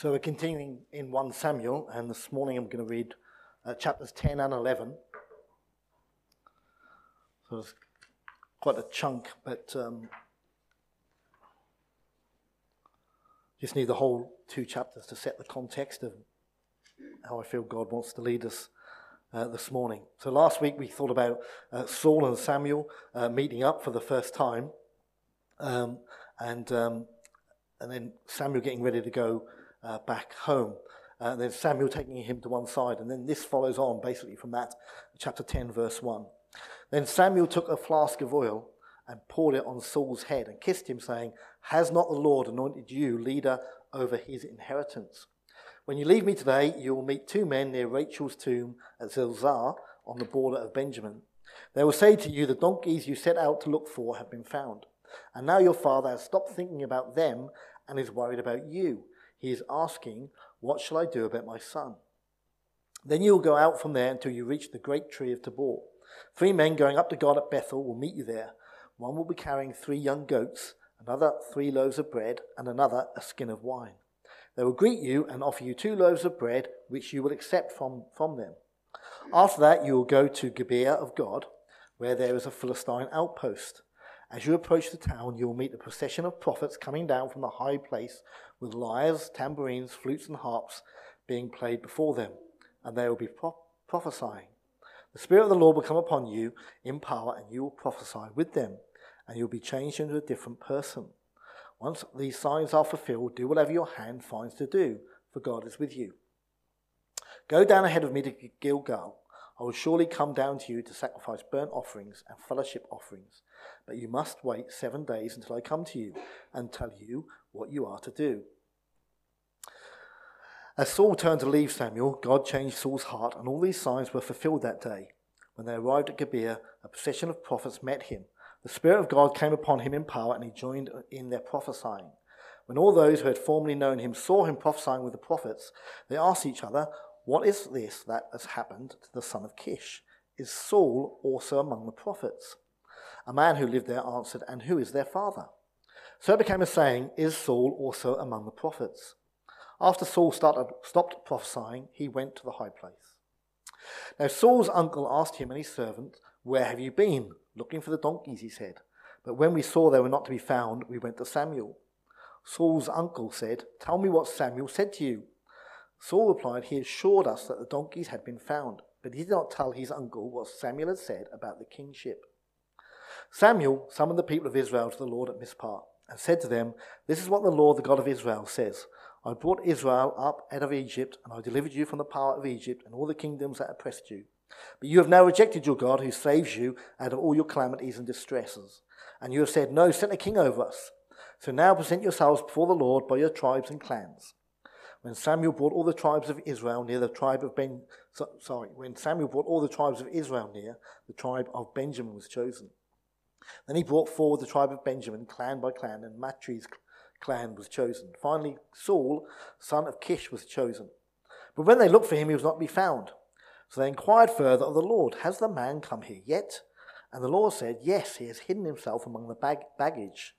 So we're continuing in 1 Samuel, and this morning I'm going to read uh, chapters 10 and 11. So it's quite a chunk, but um, just need the whole two chapters to set the context of how I feel God wants to lead us uh, this morning. So last week we thought about uh, Saul and Samuel uh, meeting up for the first time, um, and um, and then Samuel getting ready to go uh, back home. Uh, then Samuel taking him to one side, and then this follows on basically from that, chapter 10, verse 1. Then Samuel took a flask of oil and poured it on Saul's head and kissed him, saying, Has not the Lord anointed you leader over his inheritance? When you leave me today, you will meet two men near Rachel's tomb at Zelzah on the border of Benjamin. They will say to you, The donkeys you set out to look for have been found. And now your father has stopped thinking about them and is worried about you. He is asking, What shall I do about my son? Then you will go out from there until you reach the great tree of Tabor. Three men going up to God at Bethel will meet you there. One will be carrying three young goats, another three loaves of bread, and another a skin of wine. They will greet you and offer you two loaves of bread, which you will accept from, from them. After that, you will go to Gibeah of God, where there is a Philistine outpost. As you approach the town, you will meet a procession of prophets coming down from the high place with lyres, tambourines, flutes, and harps being played before them, and they will be pro- prophesying. The Spirit of the Lord will come upon you in power, and you will prophesy with them, and you'll be changed into a different person. Once these signs are fulfilled, do whatever your hand finds to do, for God is with you. Go down ahead of me to Gilgal. I will surely come down to you to sacrifice burnt offerings and fellowship offerings, but you must wait seven days until I come to you and tell you what you are to do. As Saul turned to leave Samuel, God changed Saul's heart, and all these signs were fulfilled that day. When they arrived at Gibeah, a procession of prophets met him. The Spirit of God came upon him in power, and he joined in their prophesying. When all those who had formerly known him saw him prophesying with the prophets, they asked each other, What is this that has happened to the son of Kish? Is Saul also among the prophets? A man who lived there answered, And who is their father? So it became a saying, Is Saul also among the prophets? After Saul started, stopped prophesying, he went to the high place. Now Saul's uncle asked him and his servant, Where have you been? Looking for the donkeys, he said. But when we saw they were not to be found, we went to Samuel. Saul's uncle said, Tell me what Samuel said to you. Saul replied, He assured us that the donkeys had been found, but he did not tell his uncle what Samuel had said about the kingship. Samuel summoned the people of Israel to the Lord at Mizpah and said to them, This is what the Lord, the God of Israel, says. I brought Israel up out of Egypt, and I delivered you from the power of Egypt and all the kingdoms that oppressed you. But you have now rejected your God who saves you out of all your calamities and distresses. And you have said, No, set a king over us. So now present yourselves before the Lord by your tribes and clans. When Samuel brought all the tribes of Israel near the tribe of Ben, so, sorry, when Samuel brought all the tribes of Israel near, the tribe of Benjamin was chosen. Then he brought forward the tribe of Benjamin, clan by clan, and Matri's clan was chosen. Finally, Saul, son of Kish, was chosen. But when they looked for him, he was not to be found. So they inquired further of the Lord, Has the man come here yet? And the Lord said, Yes, he has hidden himself among the bag- baggage.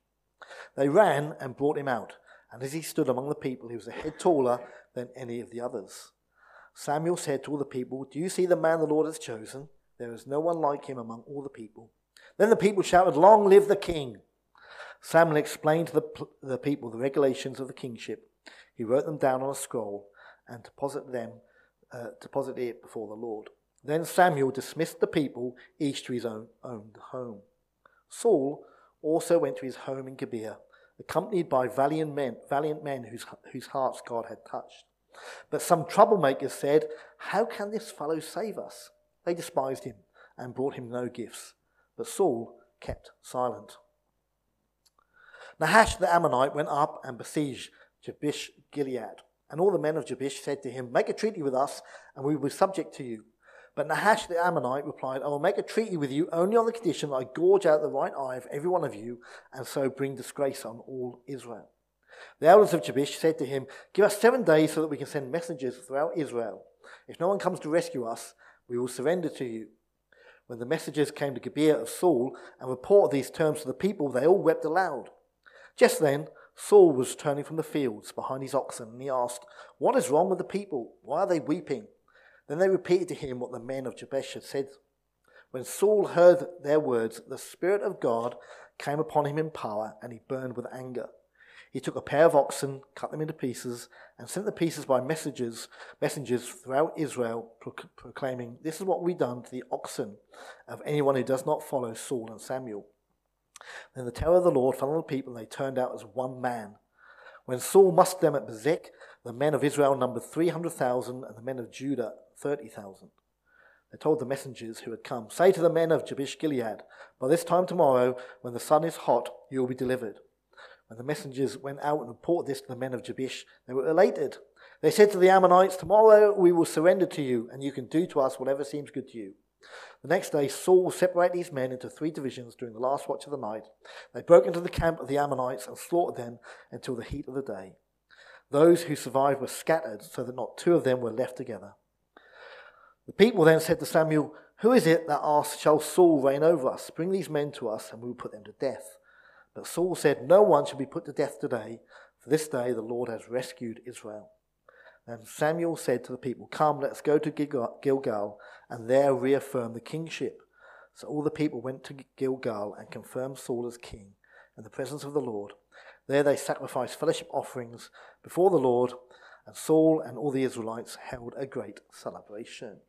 They ran and brought him out, and as he stood among the people, he was a head taller than any of the others. Samuel said to all the people, Do you see the man the Lord has chosen? There is no one like him among all the people. Then the people shouted, Long live the king! Samuel explained to the, the people the regulations of the kingship. He wrote them down on a scroll and deposited them, uh, deposited it before the Lord. Then Samuel dismissed the people, each to his own, own home. Saul also went to his home in Gibeah, accompanied by valiant men, valiant men whose, whose hearts God had touched. But some troublemakers said, How can this fellow save us? They despised him and brought him no gifts. But Saul kept silent. Nahash the Ammonite went up and besieged Jabesh Gilead. And all the men of Jabesh said to him, Make a treaty with us, and we will be subject to you. But Nahash the Ammonite replied, I will make a treaty with you only on the condition that I gorge out the right eye of every one of you, and so bring disgrace on all Israel. The elders of Jabesh said to him, Give us seven days so that we can send messengers throughout Israel. If no one comes to rescue us, we will surrender to you. When the messengers came to Gibeah of Saul and reported these terms to the people, they all wept aloud. Just then, Saul was turning from the fields behind his oxen, and he asked, What is wrong with the people? Why are they weeping? Then they repeated to him what the men of Jabesh had said. When Saul heard their words, the Spirit of God came upon him in power, and he burned with anger. He took a pair of oxen, cut them into pieces, and sent the pieces by messengers, messengers throughout Israel, proclaiming, This is what we've done to the oxen of anyone who does not follow Saul and Samuel. Then the terror of the Lord fell on the people, and they turned out as one man. When Saul mustered them at Bezek, the men of Israel numbered 300,000, and the men of Judah 30,000. They told the messengers who had come, Say to the men of Jabesh Gilead, By this time tomorrow, when the sun is hot, you will be delivered. When the messengers went out and reported this to the men of Jabesh, they were elated. They said to the Ammonites, Tomorrow we will surrender to you, and you can do to us whatever seems good to you. The next day, Saul separated his men into three divisions during the last watch of the night. They broke into the camp of the Ammonites and slaughtered them until the heat of the day. Those who survived were scattered, so that not two of them were left together. The people then said to Samuel, Who is it that asks, Shall Saul reign over us? Bring these men to us, and we will put them to death. But Saul said, No one shall be put to death today, for this day the Lord has rescued Israel. And Samuel said to the people, Come, let us go to Gilgal, and there reaffirm the kingship. So all the people went to Gilgal and confirmed Saul as king in the presence of the Lord. There they sacrificed fellowship offerings before the Lord, and Saul and all the Israelites held a great celebration.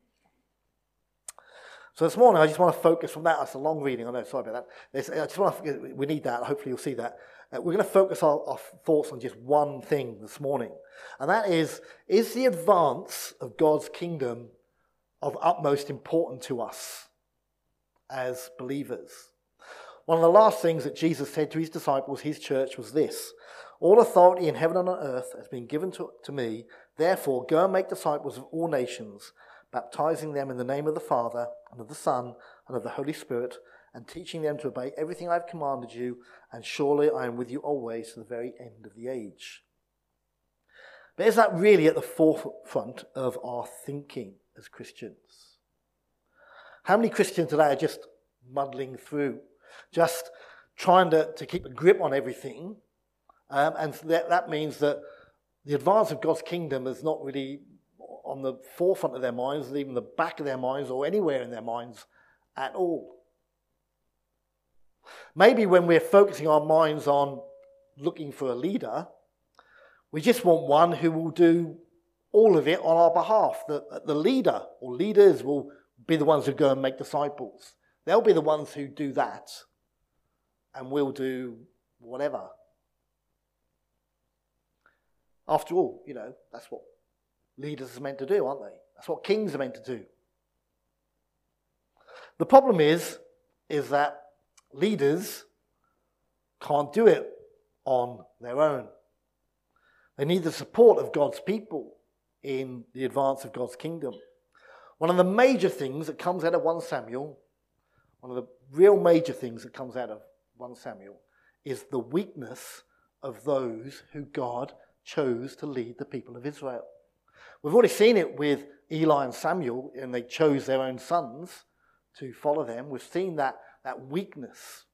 So this morning, I just want to focus from that. That's a long reading. I know. Sorry about that. I just want to, we need that. Hopefully, you'll see that. Uh, we're going to focus our, our thoughts on just one thing this morning, and that is: is the advance of God's kingdom of utmost importance to us as believers? One of the last things that Jesus said to his disciples, his church, was this: "All authority in heaven and on earth has been given to, to me. Therefore, go and make disciples of all nations." Baptizing them in the name of the Father, and of the Son, and of the Holy Spirit, and teaching them to obey everything I have commanded you, and surely I am with you always to the very end of the age. But is that really at the forefront of our thinking as Christians? How many Christians today are just muddling through, just trying to, to keep a grip on everything? Um, and that, that means that the advance of God's kingdom is not really on the forefront of their minds, even the back of their minds, or anywhere in their minds at all. Maybe when we're focusing our minds on looking for a leader, we just want one who will do all of it on our behalf. The, the leader or leaders will be the ones who go and make disciples. They'll be the ones who do that, and we'll do whatever. After all, you know, that's what leaders are meant to do, aren't they? That's what kings are meant to do. The problem is, is that leaders can't do it on their own. They need the support of God's people in the advance of God's kingdom. One of the major things that comes out of 1 Samuel, one of the real major things that comes out of 1 Samuel, is the weakness of those who God chose to lead the people of Israel. We've already seen it with Eli and Samuel, and they chose their own sons to follow them. We've seen that, that weakness.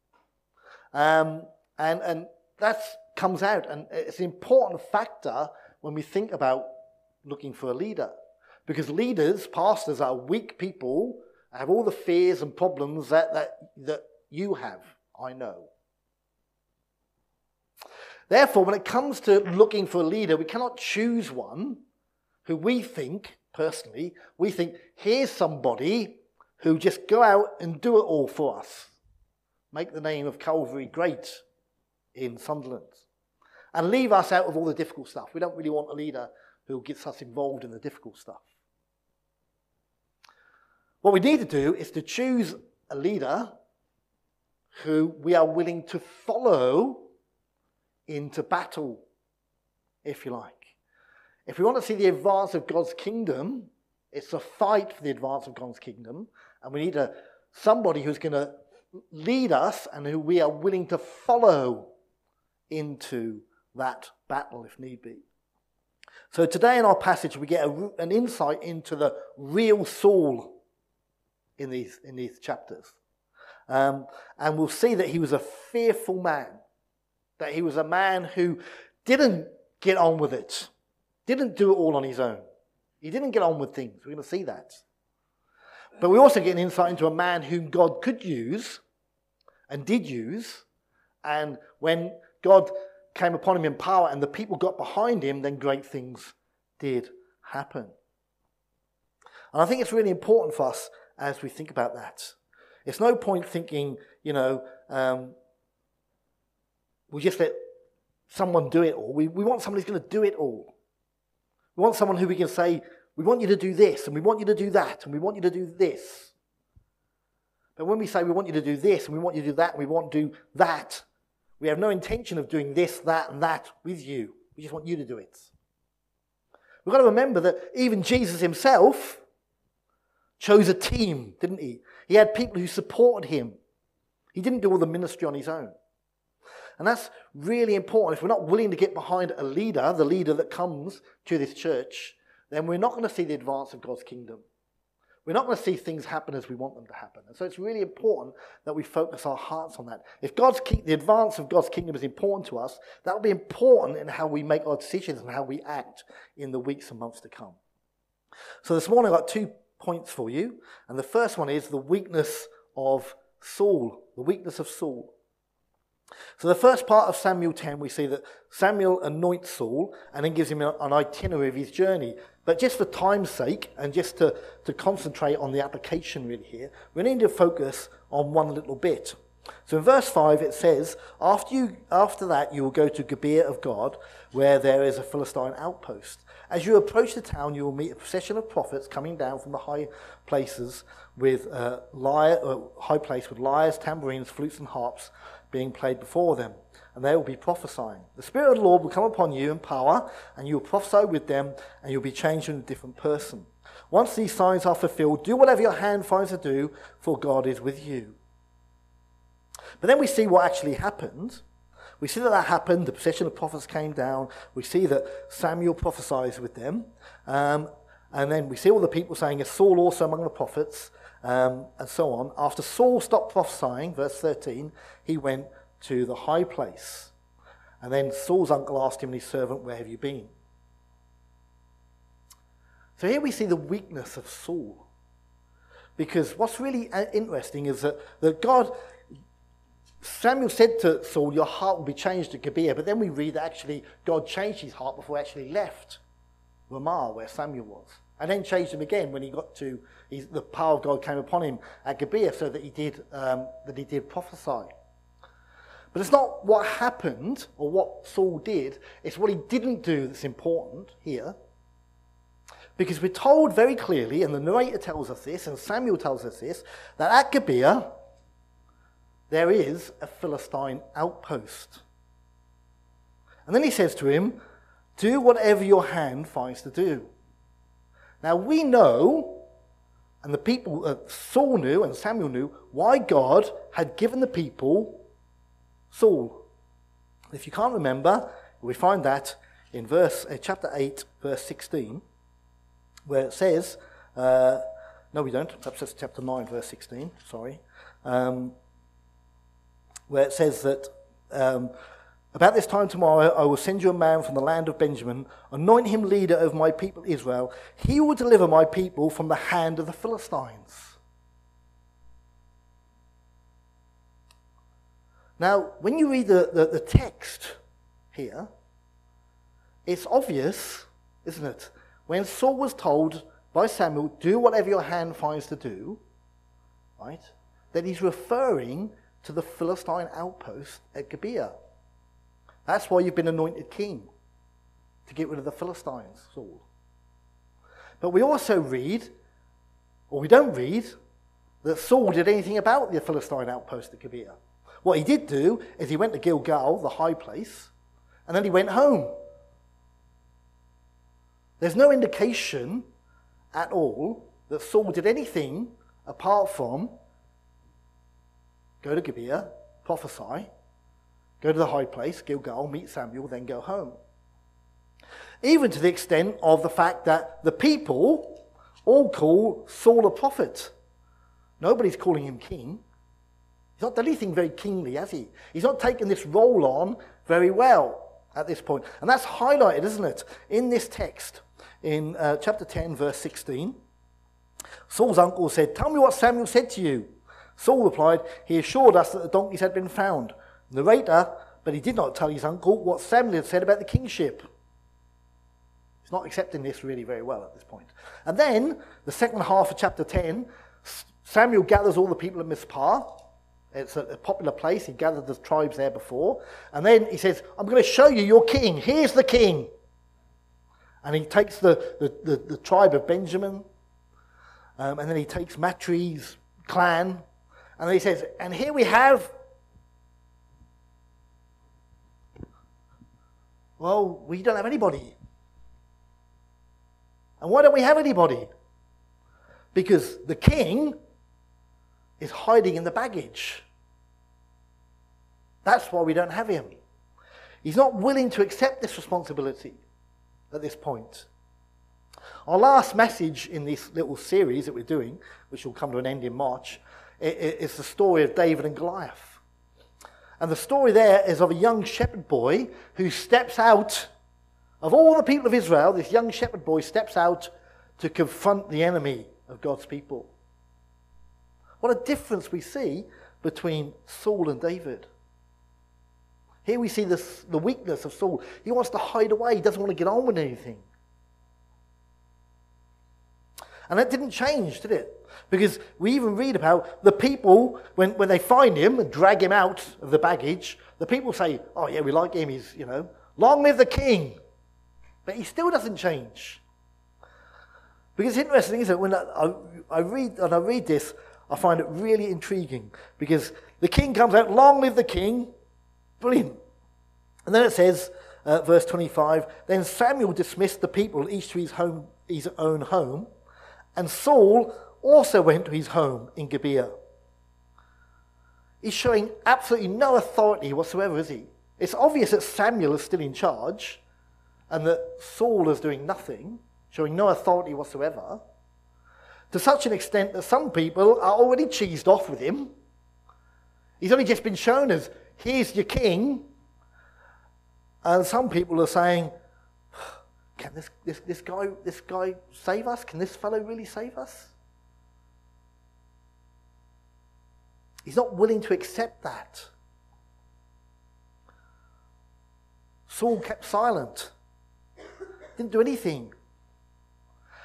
Um, and and that comes out, and it's an important factor when we think about looking for a leader. Because leaders, pastors, are weak people, have all the fears and problems that, that, that you have, I know. Therefore, when it comes to looking for a leader, we cannot choose one who we think, personally, we think, here's somebody who just go out and do it all for us. Make the name of Calvary great in Sunderland. And leave us out of all the difficult stuff. We don't really want a leader who gets us involved in the difficult stuff. What we need to do is to choose a leader who we are willing to follow into battle, if you like. If we want to see the advance of God's kingdom, it's a fight for the advance of God's kingdom, and we need a, somebody who's going to lead us and who we are willing to follow into that battle if need be. So today in our passage, we get a, an insight into the real Saul in these, in these chapters. Um, and we'll see that he was a fearful man. that he was a man who didn't get on with it, didn't do it all on his own. He didn't get on with things. We're going to see that. But we also get an insight into a man whom God could use and did use. And when God came upon him in power and the people got behind him, then great things did happen. And I think it's really important for us as we think about that. It's no point thinking, you know, um, we just let someone do it all. We, we want somebody who's going to do it all. We want someone who we can say, we want you to do this, and we want you to do that, and we want you to do this. But when we say we want you to do this, and we want you to do that, and we want to do that, we have no intention of doing this, that, and that with you. We just want you to do it. We've got to remember that even Jesus himself chose a team, didn't he? He had people who supported him. He didn't do all the ministry on his own. And that's really important. If we're not willing to get behind a leader, the leader that comes to this church, then we're not going to see the advance of God's kingdom. We're not going to see things happen as we want them to happen. And so it's really important that we focus our hearts on that. If God's the advance of God's kingdom is important to us, that will be important in how we make our decisions and how we act in the weeks and months to come. So this morning I've got two points for you. And the first one is the weakness of Saul. The weakness of Saul. So, the first part of Samuel 10, we see that Samuel anoints Saul and then gives him an itinerary of his journey. But just for time's sake, and just to, to concentrate on the application really here, we need to focus on one little bit. So in verse 5 it says, after, you, after that you will go to Gibeah of God, where there is a Philistine outpost. As you approach the town, you will meet a procession of prophets coming down from the high places with uh, lyre, uh, high place with lyres, tambourines, flutes, and harps being played before them, and they will be prophesying. The Spirit of the Lord will come upon you in power, and you will prophesy with them, and you'll be changed into a different person. Once these signs are fulfilled, do whatever your hand finds to do, for God is with you. But then we see what actually happened. We see that that happened. The procession of prophets came down. We see that Samuel prophesies with them. Um, and then we see all the people saying, Is Saul also among the prophets? Um, and so on. After Saul stopped prophesying, verse 13, he went to the high place. And then Saul's uncle asked him his servant, Where have you been? So here we see the weakness of Saul. Because what's really uh, interesting is that, that God, Samuel said to Saul, Your heart will be changed at Gibeah. But then we read that actually God changed his heart before he actually left Ramah, where Samuel was. And then changed him again when he got to the power of God came upon him at Gibeah, so that he did um, that he did prophesy. But it's not what happened or what Saul did; it's what he didn't do that's important here. Because we're told very clearly, and the narrator tells us this, and Samuel tells us this, that at Gibeah there is a Philistine outpost. And then he says to him, Do whatever your hand finds to do. Now we know, and the people, uh, Saul knew and Samuel knew, why God had given the people Saul. If you can't remember, we find that in verse uh, chapter 8, verse 16, where it says, uh, no, we don't. Perhaps that's chapter 9, verse 16. Sorry. Um, where it says that um, about this time tomorrow, I will send you a man from the land of Benjamin, anoint him leader of my people Israel. He will deliver my people from the hand of the Philistines. Now, when you read the, the, the text here, it's obvious, isn't it? When Saul was told by Samuel, do whatever your hand finds to do, right? That he's referring to the Philistine outpost at Gibeah. That's why you've been anointed king, to get rid of the Philistines, Saul. But we also read, or we don't read, that Saul did anything about the Philistine outpost at Gibeah. What he did do is he went to Gilgal, the high place, and then he went home. There's no indication at all that Saul did anything apart from go to Gibeah, prophesy, Go to the high place, Gilgal, meet Samuel, then go home. Even to the extent of the fact that the people all call Saul a prophet. Nobody's calling him king. He's not done anything very kingly, has he? He's not taken this role on very well at this point. And that's highlighted, isn't it, in this text in uh, chapter 10, verse 16. Saul's uncle said, Tell me what Samuel said to you. Saul replied, He assured us that the donkeys had been found. Narrator, but he did not tell his uncle what Samuel had said about the kingship. He's not accepting this really very well at this point. And then, the second half of chapter 10, Samuel gathers all the people of Mizpah. It's a, a popular place. He gathered the tribes there before. And then he says, I'm going to show you your king. Here's the king. And he takes the, the, the, the tribe of Benjamin, um, and then he takes Matri's clan, and he says, and here we have, well, we don't have anybody. And why don't we have anybody? Because the king is hiding in the baggage. That's why we don't have him. He's not willing to accept this responsibility at this point. Our last message in this little series that we're doing, which will come to an end in March, is the story of David and Goliath. And the story there is of a young shepherd boy who steps out, of all the people of Israel, this young shepherd boy steps out to confront the enemy of God's people. What a difference we see between Saul and David. Here we see this, the weakness of Saul. He wants to hide away, he doesn't want to get on with anything. And that didn't change, did it? Because we even read about the people, when, when they find him and drag him out of the baggage, the people say, Oh, yeah, we like him. He's, you know, long live the king. But he still doesn't change. Because it's interesting, isn't it? When I, I, read, and I read this, I find it really intriguing. Because the king comes out, Long live the king. Brilliant. And then it says, uh, verse 25, Then Samuel dismissed the people, each to his, home, his own home and Saul also went to his home in Gibeah. He's showing absolutely no authority whatsoever, is he? It's obvious that Samuel is still in charge and that Saul is doing nothing, showing no authority whatsoever, to such an extent that some people are already cheesed off with him. He's only just been shown as, here's your king. And some people are saying, can this, this, this, guy, this guy save us? Can this fellow really save us? He's not willing to accept that. Saul kept silent, didn't do anything.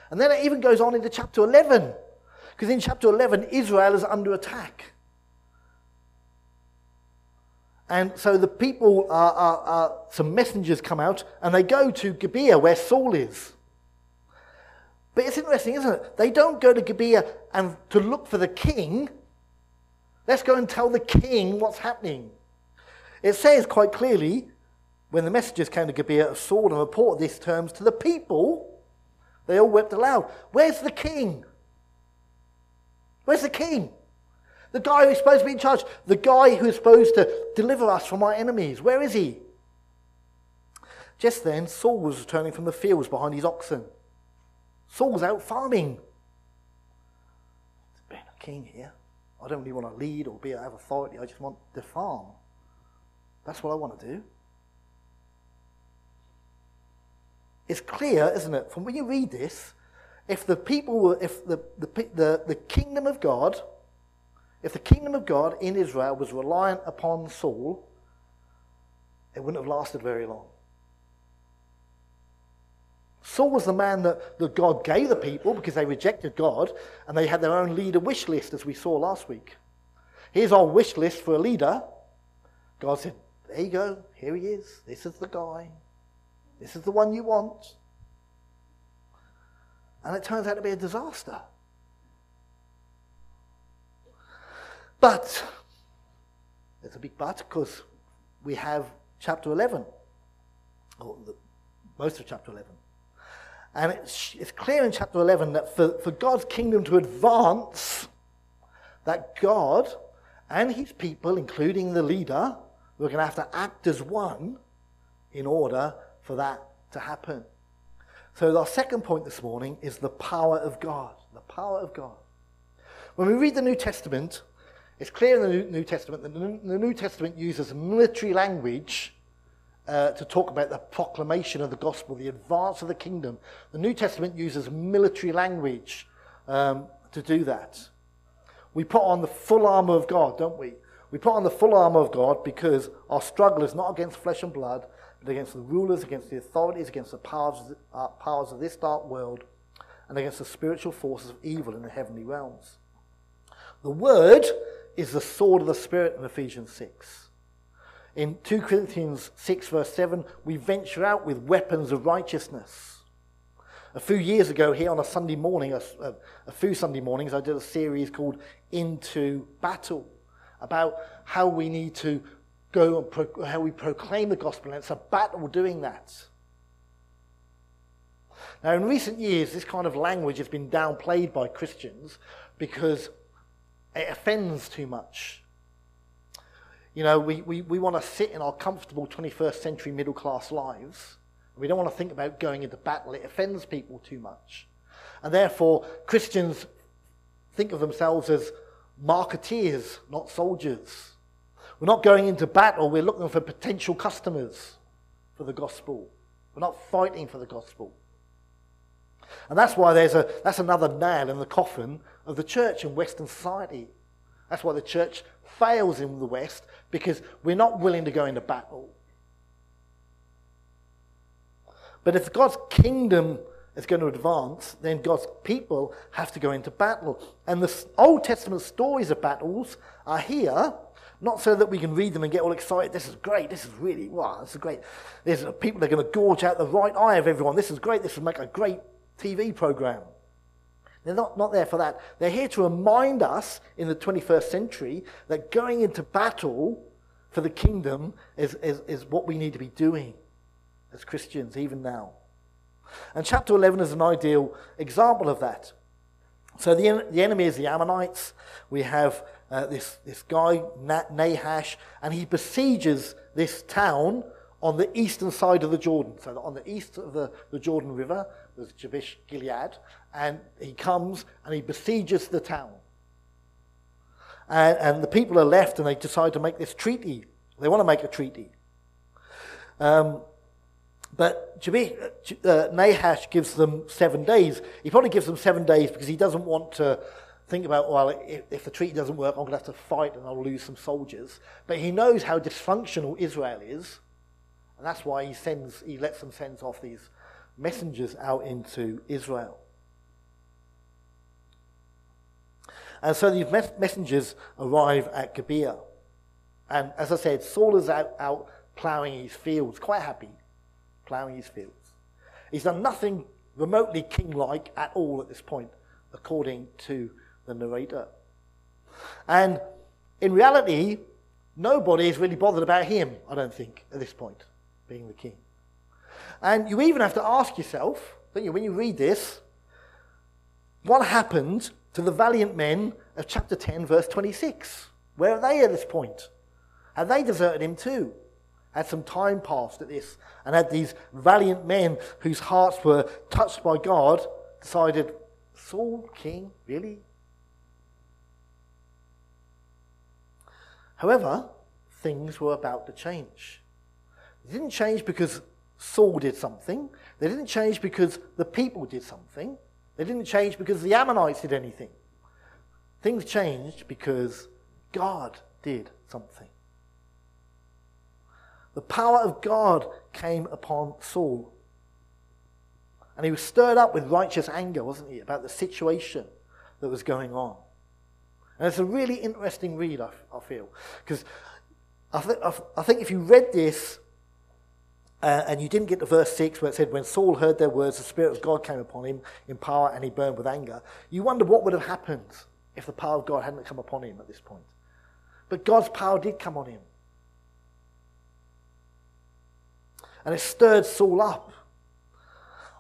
And then it even goes on into chapter 11, because in chapter 11, Israel is under attack. And so the people, are, are, are, some messengers come out and they go to Gibeah where Saul is. But it's interesting, isn't it? They don't go to Gibeah and to look for the king. Let's go and tell the king what's happening. It says quite clearly when the messengers came to Gibeah of Saul and reported these terms to the people, they all wept aloud. Where's the king? Where's the king? The guy who's supposed to be in charge. The guy who's supposed to deliver us from our enemies. Where is he? Just then, Saul was returning from the fields behind his oxen. Saul was out farming. There's been a king here. I don't really want to lead or be have authority. I just want to farm. That's what I want to do. It's clear, isn't it, from when you read this, if the people were, if the, the, the, the kingdom of God if the kingdom of God in Israel was reliant upon Saul, it wouldn't have lasted very long. Saul was the man that, that God gave the people because they rejected God and they had their own leader wish list, as we saw last week. Here's our wish list for a leader. God said, There you go, here he is. This is the guy. This is the one you want. And it turns out to be a disaster. But, there's a big but, because we have chapter 11, or the, most of chapter 11. And it's, it's clear in chapter 11 that for, for God's kingdom to advance, that God and his people, including the leader, were going to have to act as one in order for that to happen. So, our second point this morning is the power of God. The power of God. When we read the New Testament, it's clear in the New Testament that the New Testament uses military language uh, to talk about the proclamation of the gospel, the advance of the kingdom. The New Testament uses military language um, to do that. We put on the full armour of God, don't we? We put on the full armour of God because our struggle is not against flesh and blood, but against the rulers, against the authorities, against the powers, uh, powers of this dark world, and against the spiritual forces of evil in the heavenly realms. The word is the sword of the Spirit in Ephesians 6. In 2 Corinthians 6, verse 7, we venture out with weapons of righteousness. A few years ago, here on a Sunday morning, a, a, a few Sunday mornings, I did a series called Into Battle about how we need to go and pro- how we proclaim the gospel, and it's a battle doing that. Now, in recent years, this kind of language has been downplayed by Christians because it offends too much. You know, we, we, we want to sit in our comfortable 21st century middle class lives. We don't want to think about going into battle. It offends people too much. And therefore, Christians think of themselves as marketeers, not soldiers. We're not going into battle, we're looking for potential customers for the gospel. We're not fighting for the gospel. And that's why there's a, that's another nail in the coffin of the church in Western society. That's why the church fails in the West, because we're not willing to go into battle. But if God's kingdom is going to advance, then God's people have to go into battle. And the Old Testament stories of battles are here, not so that we can read them and get all excited. This is great. This is really, wow, this is great. There's people that are going to gorge out the right eye of everyone. This is great. This will make a great TV program. They're not, not there for that. They're here to remind us in the 21st century that going into battle for the kingdom is, is, is what we need to be doing as Christians, even now. And chapter 11 is an ideal example of that. So the, the enemy is the Ammonites. We have uh, this, this guy, Nahash, and he besieges this town on the eastern side of the Jordan. So on the east of the, the Jordan River, there's Jabesh Gilead, and he comes and he besieges the town. And, and the people are left and they decide to make this treaty. They want to make a treaty. Um, but uh, Nahash gives them seven days. He probably gives them seven days because he doesn't want to think about, well, if, if the treaty doesn't work, I'm going to have to fight and I'll lose some soldiers. But he knows how dysfunctional Israel is, and that's why he sends, he lets them send off these messengers out into Israel. And so these messengers arrive at Gibeah. And as I said, Saul is out, out ploughing his fields, quite happy ploughing his fields. He's done nothing remotely king like at all at this point, according to the narrator. And in reality, nobody is really bothered about him, I don't think, at this point, being the king. And you even have to ask yourself, don't you, when you read this, what happened to the valiant men of chapter 10, verse 26? Where are they at this point? Have they deserted him too? Had some time passed at this, and had these valiant men whose hearts were touched by God decided, Saul, king, really? However, things were about to change. They didn't change because Saul did something. They didn't change because the people did something. They didn't change because the Ammonites did anything. Things changed because God did something the power of God came upon Saul. And he was stirred up with righteous anger, wasn't he, about the situation that was going on. And it's a really interesting read, I, I feel. Because I, th- I, think if you read this uh, and you didn't get to verse 6 where it said, When Saul heard their words, the Spirit of God came upon him in power and he burned with anger, you wonder what would have happened if the power of God hadn't come upon him at this point. But God's power did come on him. And it stirred Saul up.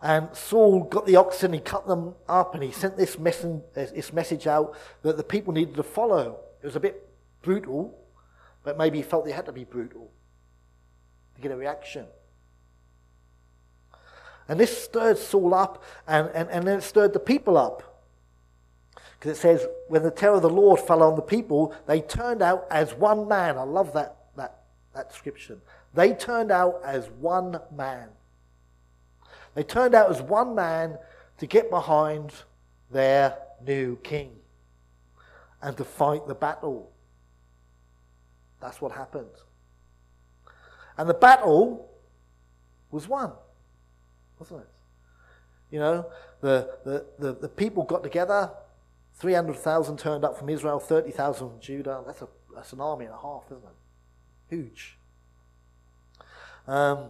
And Saul got the oxen, he cut them up, and he sent this, this message out that the people needed to follow. It was a bit brutal, but maybe he felt he had to be brutal to get a reaction. And this stirred Saul up, and, and, and then it stirred the people up. Because it says, when the terror of the Lord fell on the people, they turned out as one man. I love that, that, that description. They turned out as one man. They turned out as one man to get behind their new king and to fight the battle. That's what happened. And the battle was won, wasn't it? You know, the, the, the, the people got together, 300,000 turned up from Israel, 30,000 from Judah. That's, a, that's an army and a half, isn't it? Huge. Um,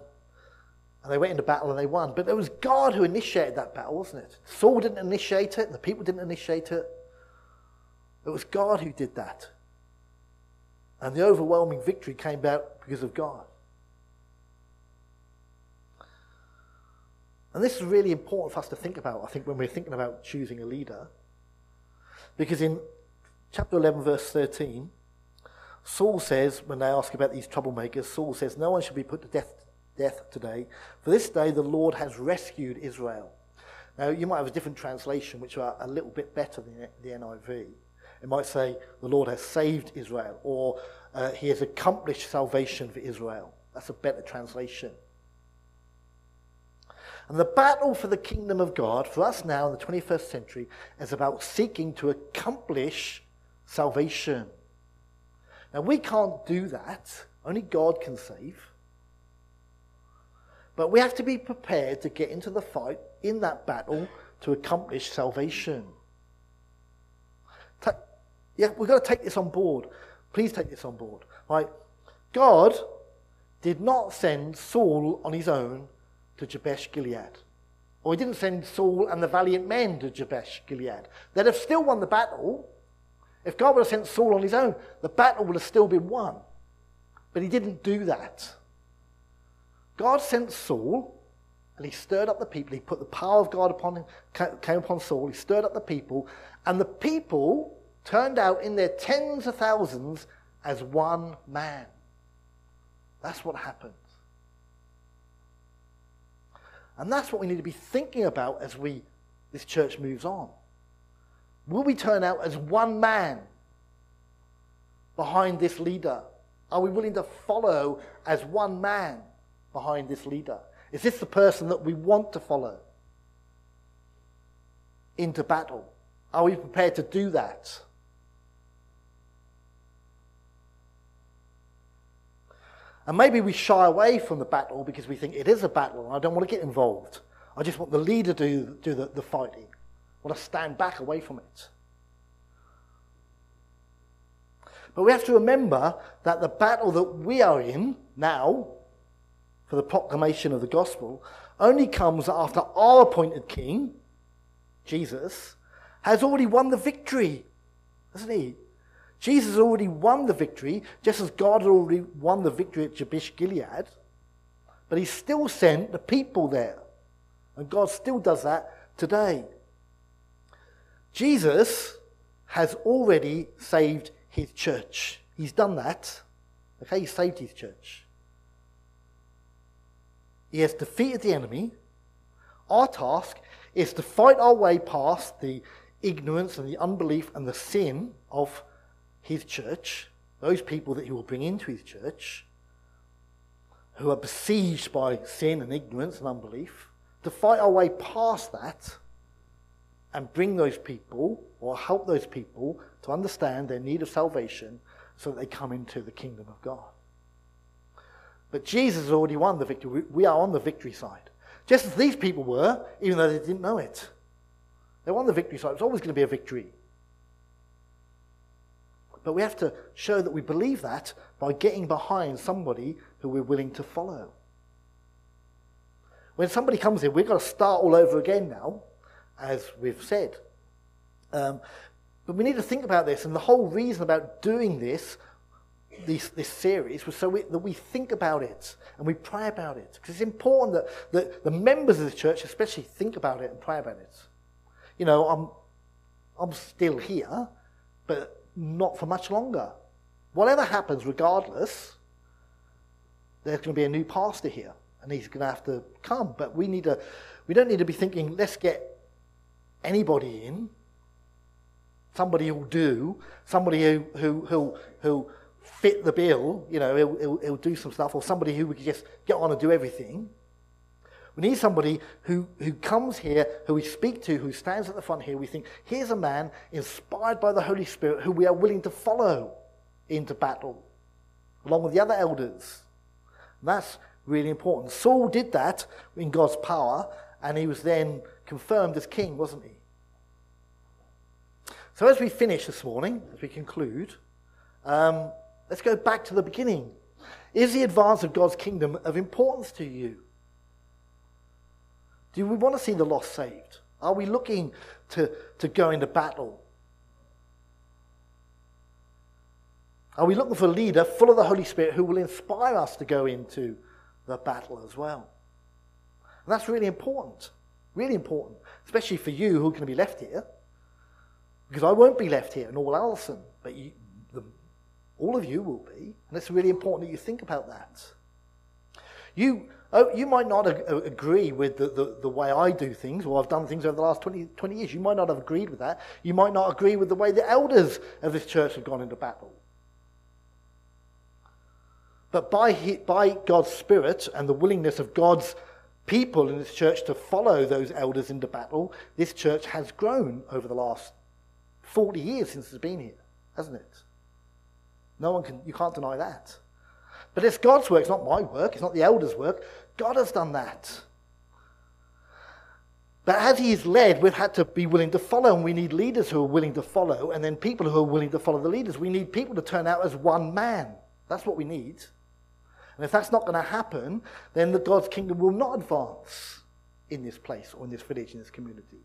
and they went into battle and they won. But it was God who initiated that battle, wasn't it? Saul didn't initiate it, the people didn't initiate it. It was God who did that. And the overwhelming victory came about because of God. And this is really important for us to think about, I think, when we're thinking about choosing a leader. Because in chapter 11, verse 13, Saul says, when they ask about these troublemakers, Saul says, No one should be put to death, death today, for this day the Lord has rescued Israel. Now, you might have a different translation, which are a little bit better than the NIV. It might say, The Lord has saved Israel, or uh, He has accomplished salvation for Israel. That's a better translation. And the battle for the kingdom of God, for us now in the 21st century, is about seeking to accomplish salvation. Now, we can't do that, only God can save. But we have to be prepared to get into the fight in that battle to accomplish salvation. Yeah, we've got to take this on board. Please take this on board. Right? God did not send Saul on his own to Jabesh Gilead. Or he didn't send Saul and the valiant men to Jabesh Gilead. They'd have still won the battle. If God would have sent Saul on his own, the battle would have still been won. But he didn't do that. God sent Saul, and he stirred up the people. He put the power of God upon him, came upon Saul. He stirred up the people, and the people turned out in their tens of thousands as one man. That's what happened. And that's what we need to be thinking about as we this church moves on. Will we turn out as one man behind this leader? Are we willing to follow as one man behind this leader? Is this the person that we want to follow into battle? Are we prepared to do that? And maybe we shy away from the battle because we think it is a battle and I don't want to get involved. I just want the leader to do, the, the fighting. I want to stand back away from it. But we have to remember that the battle that we are in now, for the proclamation of the gospel, only comes after our appointed king, Jesus, has already won the victory, hasn't he? Jesus already won the victory, just as God had already won the victory at Jabesh Gilead. But he still sent the people there. And God still does that today. Jesus has already saved his church. He's done that. Okay, he saved his church. He has defeated the enemy. Our task is to fight our way past the ignorance and the unbelief and the sin of his church, those people that he will bring into his church, who are besieged by sin and ignorance and unbelief, to fight our way past that and bring those people or help those people to understand their need of salvation so that they come into the kingdom of God. But Jesus has already won the victory. We are on the victory side. Just as these people were, even though they didn't know it. They were on the victory side. It's always going to be a victory. But we have to show that we believe that by getting behind somebody who we're willing to follow. When somebody comes in, we've got to start all over again now, as we've said. Um, but we need to think about this, and the whole reason about doing this, this, this series, was so we, that we think about it and we pray about it. Because it's important that, that the members of the church, especially, think about it and pray about it. You know, I'm, I'm still here, but not for much longer. Whatever happens, regardless, there's going to be a new pastor here, and he's going to have to come. But we need to, we don't need to be thinking, let's get anybody in, somebody who'll do, somebody who who who who fit the bill, you know, he'll, he'll, he'll do some stuff, or somebody who we can just get on and do everything. We need somebody who, who comes here, who we speak to, who stands at the front here. We think, here's a man inspired by the Holy Spirit who we are willing to follow into battle, along with the other elders. That's really important. Saul did that in God's power, and he was then confirmed as king, wasn't he? So, as we finish this morning, as we conclude, um, let's go back to the beginning. Is the advance of God's kingdom of importance to you? Do we want to see the lost saved? Are we looking to, to go into battle? Are we looking for a leader full of the Holy Spirit who will inspire us to go into the battle as well? And that's really important. Really important. Especially for you who are going to be left here. Because I won't be left here, and all Alison. But you, the, all of you will be. And it's really important that you think about that. You Oh, you might not uh, agree with the, the, the, way I do things, or I've done things over the last 20, 20 years. You might not have agreed with that. You might not agree with the way the elders of this church have gone into battle. But by, by God's Spirit and the willingness of God's people in this church to follow those elders into battle, this church has grown over the last 40 years since it's been here, hasn't it? No one can, you can't deny that. But it's God's work, it's not my work, it's not the elders' work. God has done that. But as He's led, we've had to be willing to follow, and we need leaders who are willing to follow, and then people who are willing to follow the leaders. We need people to turn out as one man. That's what we need. And if that's not going to happen, then the God's kingdom will not advance in this place or in this village, in this community.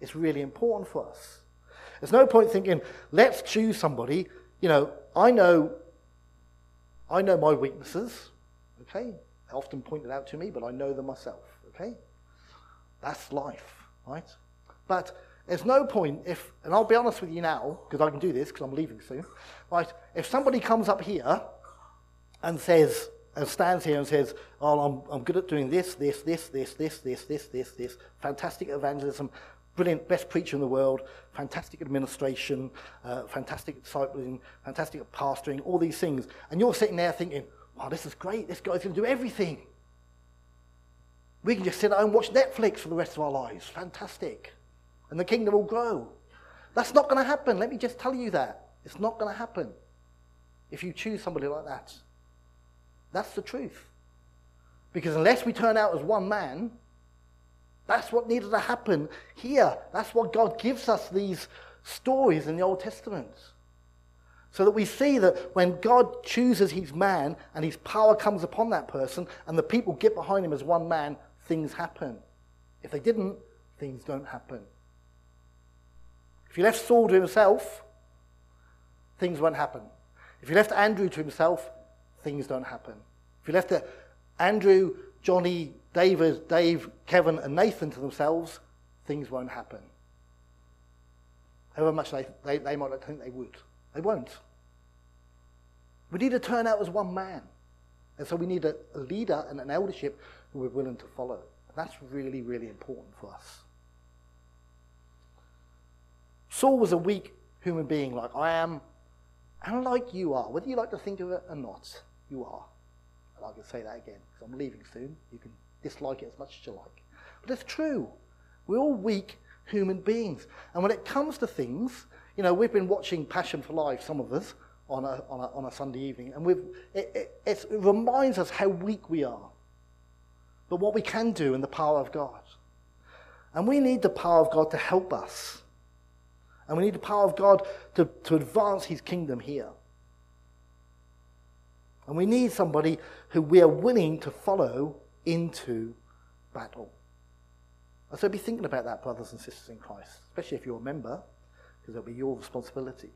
It's really important for us. There's no point thinking, let's choose somebody. You know, I know I know my weaknesses, okay? They often pointed out to me, but I know them myself, okay? That's life, right? But there's no point if, and I'll be honest with you now, because I can do this because I'm leaving soon, right? If somebody comes up here and says, and stands here and says, Oh, I'm, I'm good at doing this, this, this, this, this, this, this, this, this, fantastic evangelism, brilliant, best preacher in the world, fantastic administration, uh, fantastic discipling, fantastic pastoring, all these things. And you're sitting there thinking, wow, this is great. This guy's going to do everything. We can just sit at home and watch Netflix for the rest of our lives. Fantastic. And the kingdom will grow. That's not going to happen. Let me just tell you that. It's not going to happen if you choose somebody like that. That's the truth. Because unless we turn out as one man, that's what needed to happen here. That's what God gives us these stories in the Old Testament. So that we see that when God chooses his man and his power comes upon that person and the people get behind him as one man, things happen. If they didn't, things don't happen. If you left Saul to himself, things won't happen. If you left Andrew to himself, things don't happen. If you left Andrew, Johnny, David, Dave, Kevin, and Nathan to themselves, things won't happen. However much they, they, they might think they would. They won't. We need to turn out as one man. And so we need a, a leader and an eldership who we're willing to follow. And that's really, really important for us. Saul was a weak human being like I am, and like you are. Whether you like to think of it or not, you are. And I can say that again because I'm leaving soon. You can dislike it as much as you like. But it's true. We're all weak human beings. And when it comes to things, you know, we've been watching Passion for Life, some of us, on a, on a, on a Sunday evening, and we've, it, it, it reminds us how weak we are, but what we can do in the power of God. And we need the power of God to help us. And we need the power of God to, to advance his kingdom here. And we need somebody who we are willing to follow into battle. And so be thinking about that, brothers and sisters in Christ, especially if you're a member, because it'll be your responsibility.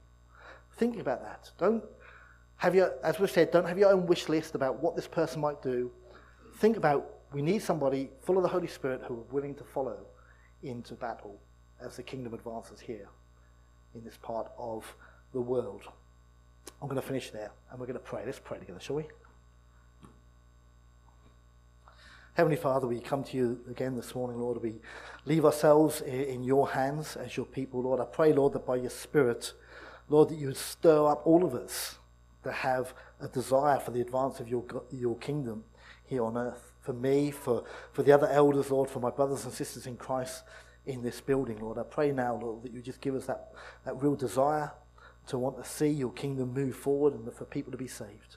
Thinking about that. Don't have your, as we've said, don't have your own wish list about what this person might do. Think about we need somebody full of the Holy Spirit who are willing to follow into battle as the kingdom advances here in this part of the world. I'm going to finish there and we're going to pray. Let's pray together, shall we? Heavenly Father, we come to you again this morning, Lord. We leave ourselves in your hands as your people, Lord. I pray, Lord, that by your Spirit, Lord, that you would stir up all of us to have a desire for the advance of your, your kingdom here on earth. For me, for, for the other elders, Lord, for my brothers and sisters in Christ in this building, Lord. I pray now, Lord, that you just give us that, that real desire to want to see your kingdom move forward and for people to be saved.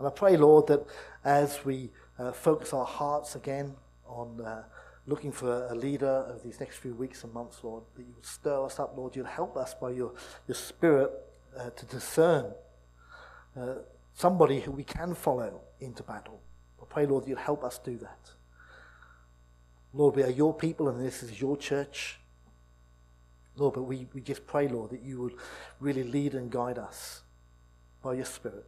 And I pray, Lord, that as we uh, focus our hearts again on uh, looking for a leader over these next few weeks and months, Lord, that you would stir us up, Lord. You'd help us by your, your Spirit uh, to discern uh, somebody who we can follow into battle. I pray, Lord, you'd help us do that. Lord, we are your people and this is your church. Lord, but we, we just pray, Lord, that you would really lead and guide us by your Spirit.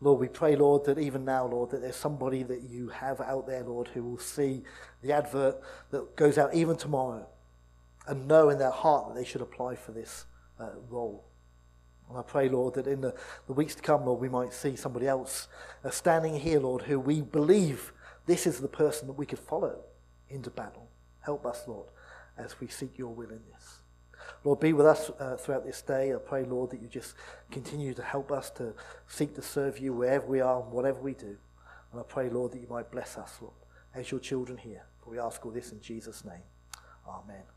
Lord, we pray, Lord, that even now, Lord, that there's somebody that you have out there, Lord, who will see the advert that goes out even tomorrow and know in their heart that they should apply for this uh, role. And I pray, Lord, that in the, the weeks to come, Lord, we might see somebody else uh, standing here, Lord, who we believe this is the person that we could follow into battle. Help us, Lord, as we seek your will in this. Lord, be with us uh, throughout this day. I pray, Lord, that you just continue to help us to seek to serve you wherever we are and whatever we do. And I pray, Lord, that you might bless us, Lord, as your children here. For we ask all this in Jesus' name. Amen.